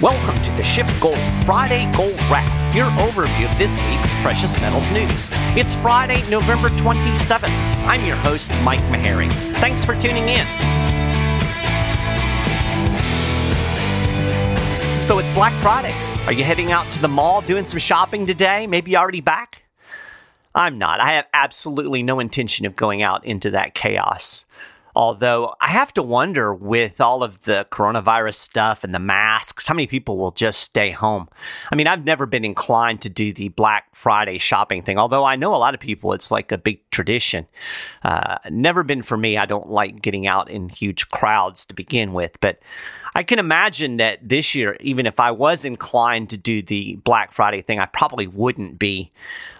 Welcome to the SchiffGold Friday Gold Wrap, your overview of this week's precious metals news. It's Friday, November 27th. I'm your host, Mike Maharrey. Thanks for tuning in. So it's Black Friday. Are you heading out to the mall doing some shopping today? Maybe already back? I'm not. I have absolutely no intention of going out into that chaos. Although I have to wonder with all of the coronavirus stuff and the masks, how many people will just stay home? I mean, I've never been inclined to do the Black Friday shopping thing, although I know a lot of people, it's like a big tradition. Uh, never been for me. I don't like getting out in huge crowds to begin with, but I can imagine that this year, even if I was inclined to do the Black Friday thing, I probably wouldn't be.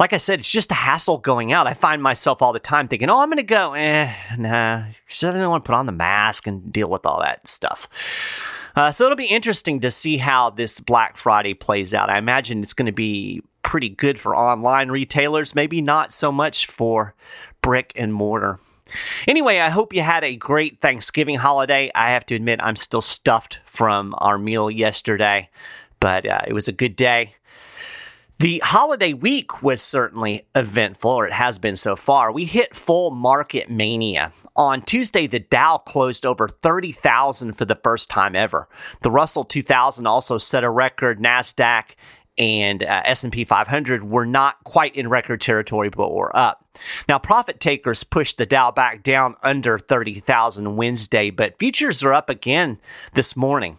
Like I said, it's just a hassle going out. I find myself all the time thinking, oh, I'm going to go. Eh, nah, because I don't want to put on the mask and deal with all that stuff. Uh, so it'll be interesting to see how this Black Friday plays out. I imagine it's going to be pretty good for online retailers, maybe not so much for brick and mortar. Anyway, I hope you had a great Thanksgiving holiday. I have to admit, I'm still stuffed from our meal yesterday, but uh, it was a good day. The holiday week was certainly eventful, or it has been so far. We hit full market mania. On Tuesday, the Dow closed over 30,000 for the first time ever. The Russell 2000 also set a record. NASDAQ and uh, S&P 500 were not quite in record territory but were up. Now profit takers pushed the Dow back down under 30,000 Wednesday, but futures are up again this morning.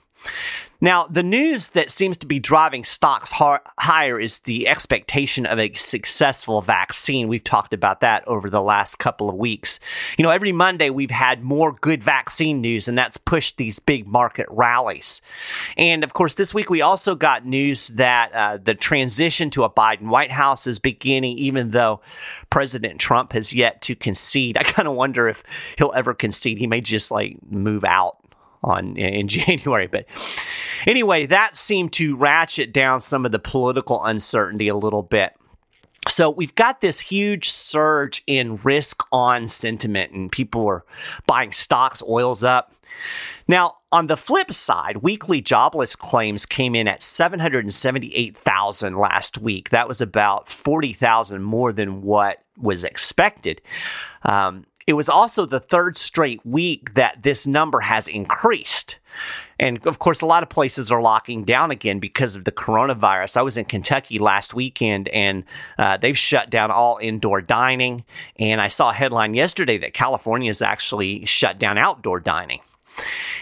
Now, the news that seems to be driving stocks higher is the expectation of a successful vaccine. We've talked about that over the last couple of weeks. You know, every Monday we've had more good vaccine news, and that's pushed these big market rallies. And of course, this week we also got news that uh, the transition to a Biden White House is beginning, even though President Trump has yet to concede. I kind of wonder if he'll ever concede. He may just like move out on in January. But anyway, that seemed to ratchet down some of the political uncertainty a little bit. So we've got this huge surge in risk on sentiment, and people are buying stocks, oil's up. Now, on the flip side, weekly jobless claims came in at 778,000 last week. That was about 40,000 more than what was expected. Um, it was also the third straight week that this number has increased. And of course, a lot of places are locking down again because of the coronavirus. I was in Kentucky last weekend and uh, they've shut down all indoor dining. And I saw a headline yesterday that California has actually shut down outdoor dining.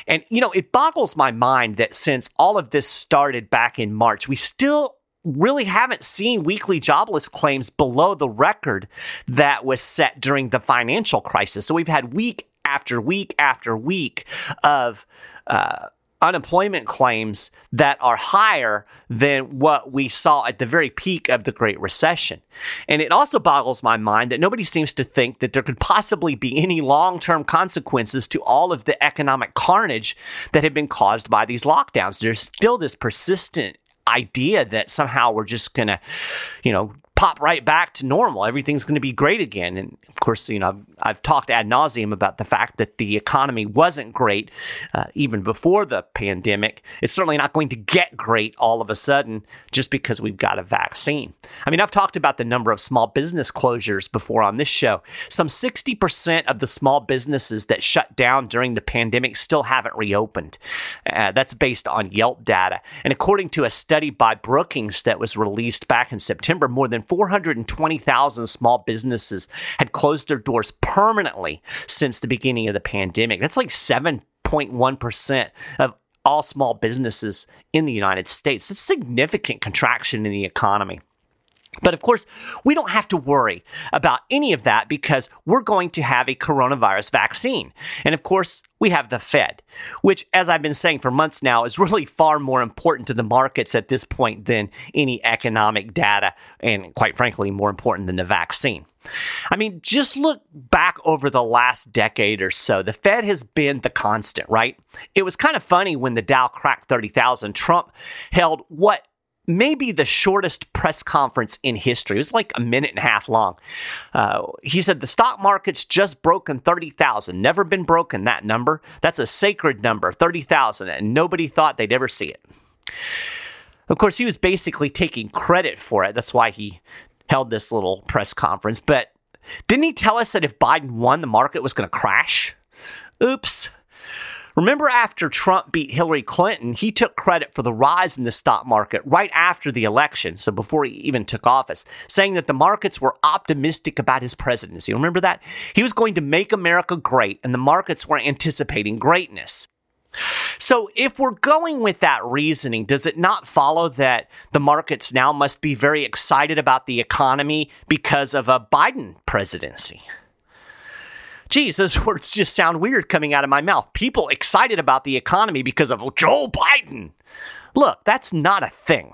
And, you know, it boggles my mind that since all of this started back in March, we still really haven't seen weekly jobless claims below the record that was set during the financial crisis. So we've had week after week after week of uh, unemployment claims that are higher than what we saw at the very peak of the Great Recession. And it also boggles my mind that nobody seems to think that there could possibly be any long term consequences to all of the economic carnage that have been caused by these lockdowns. There's still this persistent idea that somehow we're just going to, you know, pop right back to normal. Everything's going to be great again. And of course, you know, I've, I've talked ad nauseum about the fact that the economy wasn't great uh, even before the pandemic. It's certainly not going to get great all of a sudden just because we've got a vaccine. I mean, I've talked about the number of small business closures before on this show. Some 60% of the small businesses that shut down during the pandemic still haven't reopened. Uh, that's based on Yelp data. And according to a study by Brookings that was released back in September, more than 420,000 small businesses had closed their doors permanently since the beginning of the pandemic. That's like 7.1% of all small businesses in the United States. That's significant contraction in the economy. But of course, we don't have to worry about any of that because we're going to have a coronavirus vaccine. And of course, we have the Fed, which, as I've been saying for months now, is really far more important to the markets at this point than any economic data, and quite frankly, more important than the vaccine. I mean, just look back over the last decade or so. The Fed has been the constant, right? It was kind of funny when the Dow cracked 30,000. Trump held what maybe the shortest press conference in history. It was like a minute and a half long. Uh, he said the stock market's just broken 30,000. Never been broken that number. That's a sacred number, 30,000, and nobody thought they'd ever see it. Of course, he was basically taking credit for it. That's why he held this little press conference. But didn't he tell us that if Biden won, the market was going to crash? Oops. Remember, after Trump beat Hillary Clinton, he took credit for the rise in the stock market right after the election, so before he even took office, saying that the markets were optimistic about his presidency. Remember that? He was going to make America great, and the markets were anticipating greatness. So, if we're going with that reasoning, does it not follow that the markets now must be very excited about the economy because of a Biden presidency? Geez, those words just sound weird coming out of my mouth. People excited about the economy because of Joe Biden. Look, that's not a thing.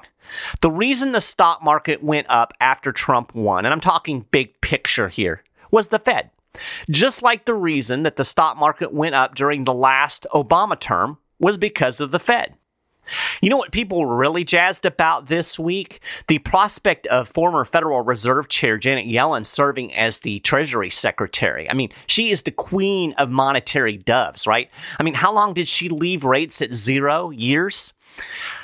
The reason the stock market went up after Trump won, and I'm talking big picture here, was the Fed. Just like the reason that the stock market went up during the last Obama term was because of the Fed. You know what people were really jazzed about this week? The prospect of former Federal Reserve Chair Janet Yellen serving as the Treasury Secretary. I mean, she is the queen of monetary doves, right? I mean, how long did she leave rates at zero? Years?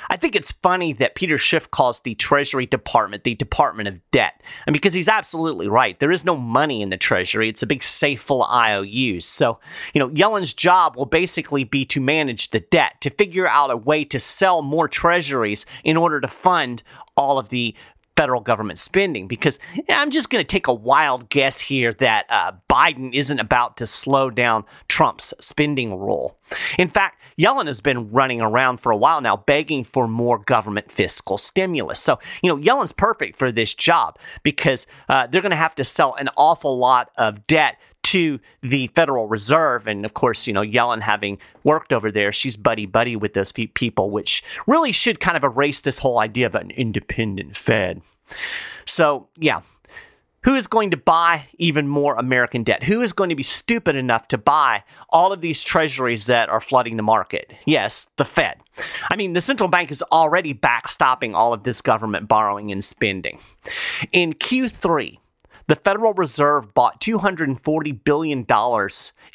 I think it's funny that Peter Schiff calls the Treasury Department the Department of Debt. And because he's absolutely right. There is no money in the Treasury. It's a big safe full of IOUs. So, you know, Yellen's job will basically be to manage the debt, to figure out a way to sell more treasuries in order to fund all of the federal government spending because I'm just going to take a wild guess here that uh, Biden isn't about to slow down Trump's spending rule. In fact, Yellen has been running around for a while now begging for more government fiscal stimulus. So, you know, Yellen's perfect for this job because uh, they're going to have to sell an awful lot of debt to the Federal Reserve. And of course, you know, Yellen having worked over there, she's buddy buddy with those people, which really should kind of erase this whole idea of an independent Fed. So, yeah. Who is going to buy even more American debt? Who is going to be stupid enough to buy all of these treasuries that are flooding the market? Yes, the Fed. I mean, the central bank is already backstopping all of this government borrowing and spending. In Q3, the Federal Reserve bought $240 billion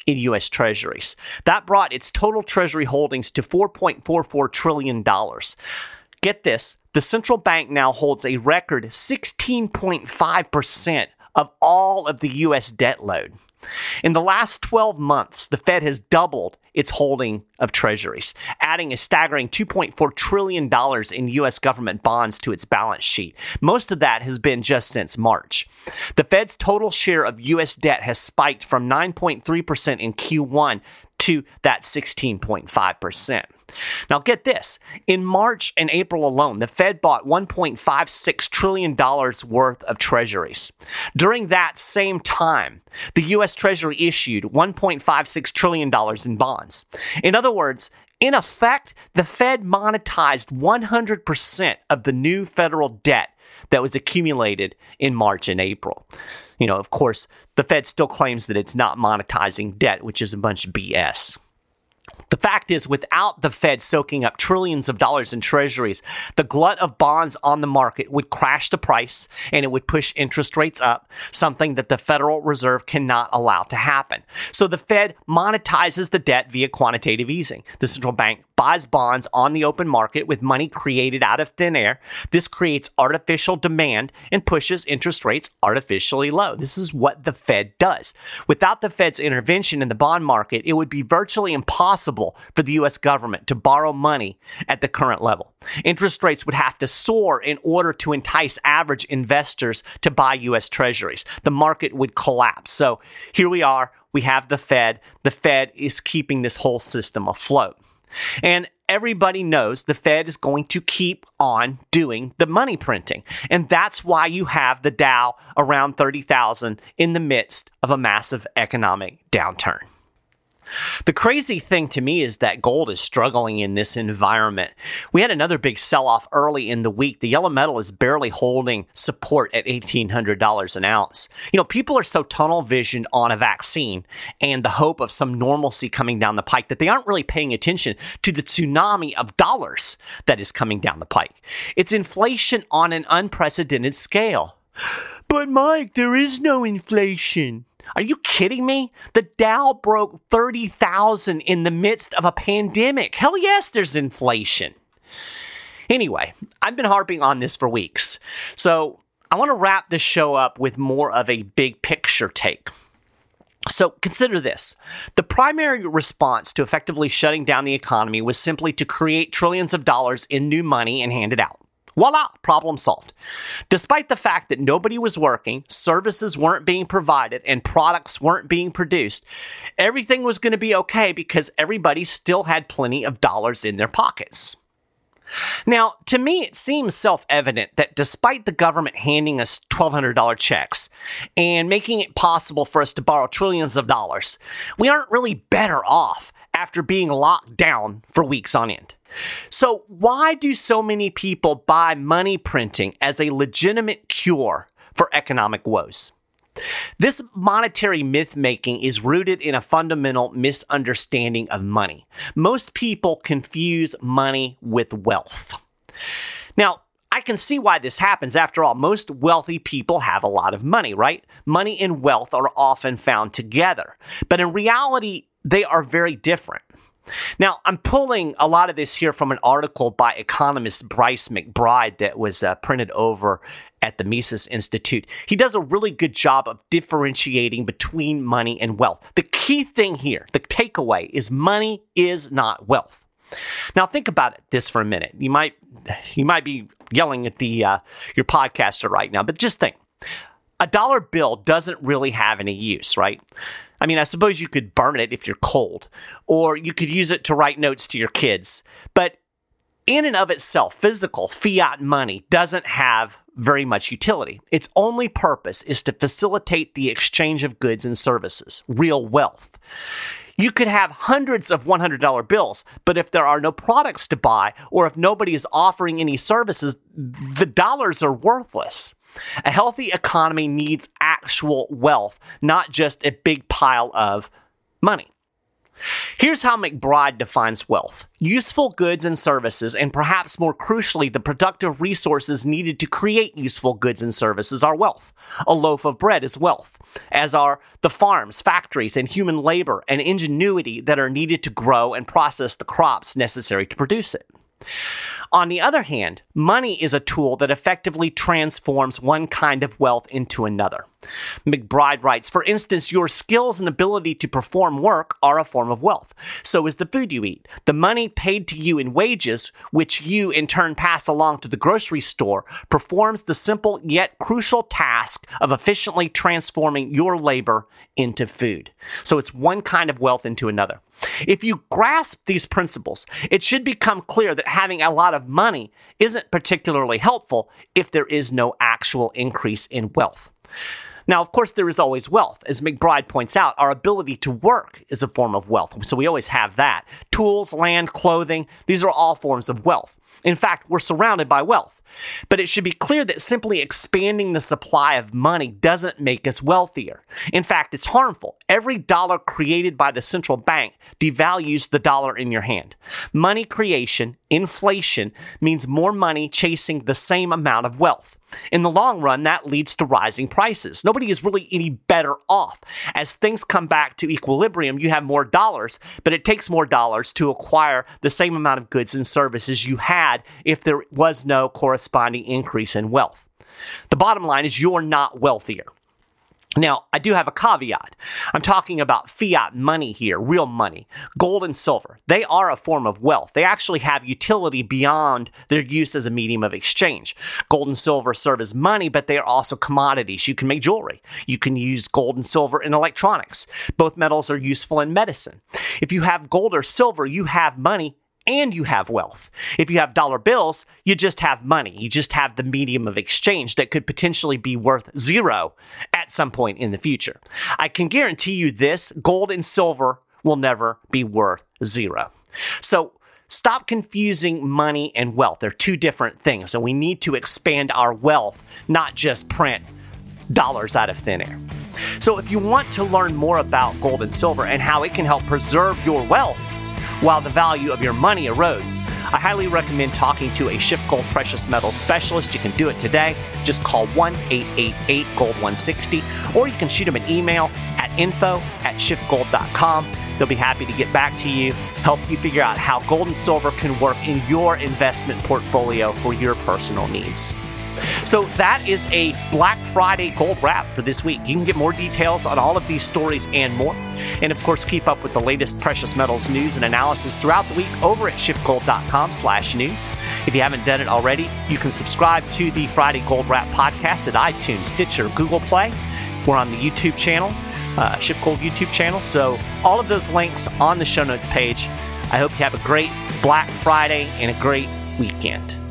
in U.S. treasuries. That brought its total treasury holdings to $4.44 trillion. Get this the central bank now holds a record 16.5% of all of the U.S. debt load. In the last 12 months, the Fed has doubled its holding of treasuries, adding a staggering $2.4 trillion in U.S. government bonds to its balance sheet. Most of that has been just since March. The Fed's total share of U.S. debt has spiked from 9.3% in Q1 to that 16.5%. Now, get this. In March and April alone, the Fed bought $1.56 trillion worth of treasuries. During that same time, the U.S. Treasury issued $1.56 trillion in bonds. In other words, in effect, the Fed monetized 100% of the new federal debt that was accumulated in March and April. You know, of course, the Fed still claims that it's not monetizing debt, which is a bunch of BS. The fact is, without the Fed soaking up trillions of dollars in treasuries, the glut of bonds on the market would crash the price and it would push interest rates up, something that the Federal Reserve cannot allow to happen. So the Fed monetizes the debt via quantitative easing. The central bank buys bonds on the open market with money created out of thin air. This creates artificial demand and pushes interest rates artificially low. This is what the Fed does. Without the Fed's intervention in the bond market, it would be virtually impossible for the US government to borrow money at the current level. Interest rates would have to soar in order to entice average investors to buy US treasuries. The market would collapse. So here we are. We have the Fed. The Fed is keeping this whole system afloat. And everybody knows the Fed is going to keep on doing the money printing. And that's why you have the Dow around 30,000 in the midst of a massive economic downturn. The crazy thing to me is that gold is struggling in this environment. We had another big sell off early in the week. The yellow metal is barely holding support at $1,800 an ounce. You know, people are so tunnel visioned on a vaccine and the hope of some normalcy coming down the pike that they aren't really paying attention to the tsunami of dollars that is coming down the pike. It's inflation on an unprecedented scale. But, Mike, there is no inflation. Are you kidding me? The Dow broke 30,000 in the midst of a pandemic. Hell yes, there's inflation. Anyway, I've been harping on this for weeks. So I want to wrap this show up with more of a big picture take. So consider this. The primary response to effectively shutting down the economy was simply to create trillions of dollars in new money and hand it out. Voila, problem solved. Despite the fact that nobody was working, services weren't being provided, and products weren't being produced, everything was going to be okay because everybody still had plenty of dollars in their pockets. Now, to me, it seems self evident that despite the government handing us $1,200 checks and making it possible for us to borrow trillions of dollars, we aren't really better off after being locked down for weeks on end. So, why do so many people buy money printing as a legitimate cure for economic woes? This monetary myth making is rooted in a fundamental misunderstanding of money. Most people confuse money with wealth. Now, I can see why this happens. After all, most wealthy people have a lot of money, right? Money and wealth are often found together. But in reality, they are very different. Now, I'm pulling a lot of this here from an article by economist Bryce McBride that was uh, printed over at the Mises Institute. He does a really good job of differentiating between money and wealth. The key thing here, the takeaway, is money is not wealth. Now, think about this for a minute. You might you might be yelling at the uh, your podcaster right now, but just think: a dollar bill doesn't really have any use, right? I mean, I suppose you could burn it if you're cold, or you could use it to write notes to your kids. But in and of itself, physical fiat money doesn't have very much utility. Its only purpose is to facilitate the exchange of goods and services, real wealth. You could have hundreds of $100 bills, but if there are no products to buy or if nobody is offering any services, the dollars are worthless. A healthy economy needs actual wealth, not just a big pile of money. Here's how McBride defines wealth useful goods and services, and perhaps more crucially, the productive resources needed to create useful goods and services are wealth. A loaf of bread is wealth, as are the farms, factories, and human labor and ingenuity that are needed to grow and process the crops necessary to produce it. On the other hand, money is a tool that effectively transforms one kind of wealth into another. McBride writes For instance, your skills and ability to perform work are a form of wealth. So is the food you eat. The money paid to you in wages, which you in turn pass along to the grocery store, performs the simple yet crucial task of efficiently transforming your labor into food. So it's one kind of wealth into another. If you grasp these principles, it should become clear that having a lot of money isn't particularly helpful if there is no actual increase in wealth. Now, of course, there is always wealth. As McBride points out, our ability to work is a form of wealth. So we always have that. Tools, land, clothing, these are all forms of wealth. In fact, we're surrounded by wealth. But it should be clear that simply expanding the supply of money doesn't make us wealthier. In fact, it's harmful. Every dollar created by the central bank devalues the dollar in your hand. Money creation, inflation, means more money chasing the same amount of wealth. In the long run, that leads to rising prices. Nobody is really any better off. As things come back to equilibrium, you have more dollars, but it takes more dollars to acquire the same amount of goods and services you had if there was no corresponding increase in wealth. The bottom line is you're not wealthier. Now, I do have a caveat. I'm talking about fiat money here, real money, gold and silver. They are a form of wealth. They actually have utility beyond their use as a medium of exchange. Gold and silver serve as money, but they are also commodities. You can make jewelry. You can use gold and silver in electronics. Both metals are useful in medicine. If you have gold or silver, you have money and you have wealth. If you have dollar bills, you just have money. You just have the medium of exchange that could potentially be worth zero at some point in the future. I can guarantee you this gold and silver will never be worth zero. So, Stop confusing money and wealth. They're two different things, and we need to expand our wealth, not just print dollars out of thin air. So, if you want to learn more about gold and silver and how it can help preserve your wealth, while the value of your money erodes. I highly recommend talking to a SchiffGold precious metals specialist. You can do it today. Just call 1 888 Gold 160, or you can shoot them an email at info at schiffgold.com They'll be happy to get back to you, help you figure out how gold and silver can work in your investment portfolio for your personal needs. So that is a Black Friday gold wrap for this week. You can get more details on all of these stories and more. And of course, keep up with the latest precious metals news and analysis throughout the week over at schiffgold.com slash news. If you haven't done it already, you can subscribe to the Friday Gold Wrap podcast at iTunes, Stitcher, Google Play. We're on the YouTube channel, uh, SchiffGold YouTube channel. So all of those links on the show notes page. I hope you have a great Black Friday and a great weekend.